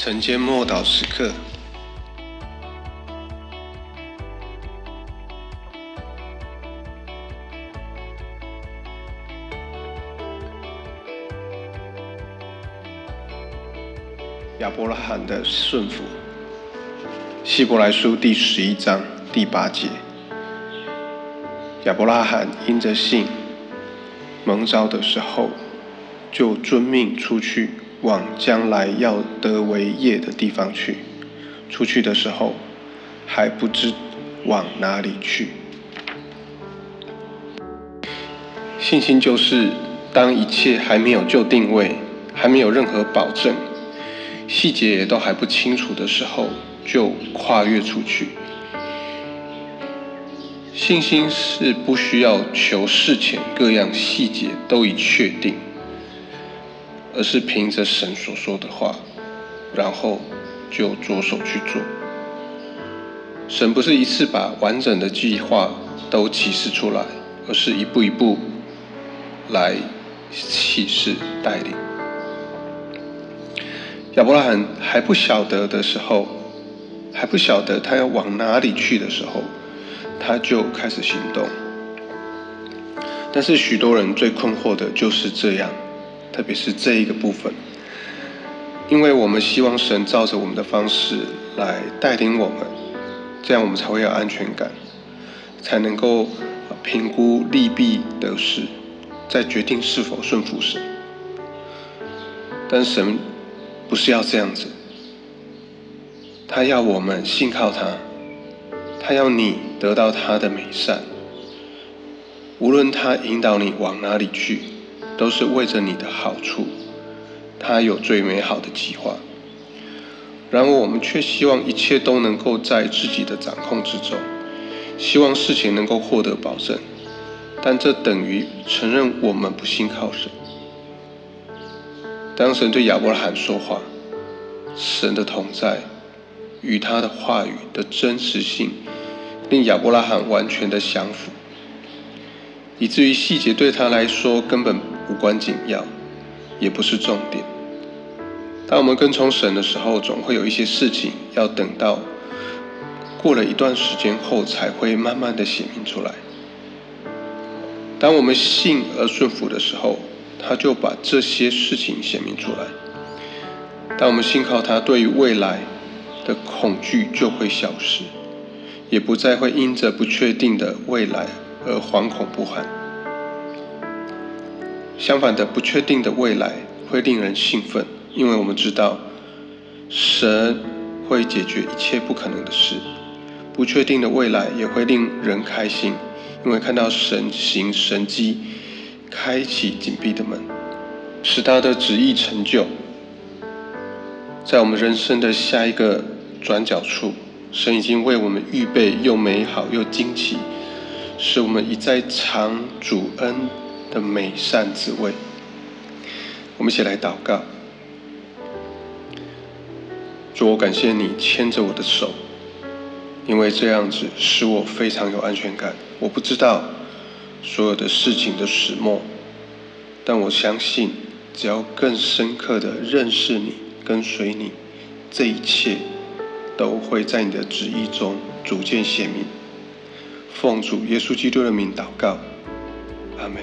晨间默祷时刻，亚伯拉罕的顺服。希伯来书第十一章第八节，亚伯拉罕因着信蒙召的时候，就遵命出去。往将来要得为业的地方去，出去的时候还不知往哪里去。信心就是当一切还没有就定位，还没有任何保证，细节也都还不清楚的时候，就跨越出去。信心是不需要求事前各样细节都已确定。而是凭着神所说的话，然后就着手去做。神不是一次把完整的计划都启示出来，而是一步一步来启示带领。亚伯拉罕还不晓得的时候，还不晓得他要往哪里去的时候，他就开始行动。但是许多人最困惑的就是这样。特别是这一个部分，因为我们希望神照着我们的方式来带领我们，这样我们才会有安全感，才能够评估利弊得失，再决定是否顺服神。但神不是要这样子，他要我们信靠他，他要你得到他的美善，无论他引导你往哪里去。都是为着你的好处，他有最美好的计划。然而我们却希望一切都能够在自己的掌控之中，希望事情能够获得保证，但这等于承认我们不信靠神。当神对亚伯拉罕说话，神的同在与他的话语的真实性，令亚伯拉罕完全的降服，以至于细节对他来说根本。无关紧要，也不是重点。当我们跟从神的时候，总会有一些事情要等到过了一段时间后，才会慢慢的显明出来。当我们信而顺服的时候，他就把这些事情显明出来。当我们信靠他，对于未来的恐惧就会消失，也不再会因着不确定的未来而惶恐不安。相反的，不确定的未来会令人兴奋，因为我们知道神会解决一切不可能的事。不确定的未来也会令人开心，因为看到神行神迹，开启紧闭的门，使他的旨意成就。在我们人生的下一个转角处，神已经为我们预备又美好又惊奇，使我们一再尝主恩。的美善滋味，我们一起来祷告。主，我感谢你牵着我的手，因为这样子使我非常有安全感。我不知道所有的事情的始末，但我相信，只要更深刻的认识你、跟随你，这一切都会在你的旨意中逐渐显明。奉主耶稣基督的名祷告，阿门。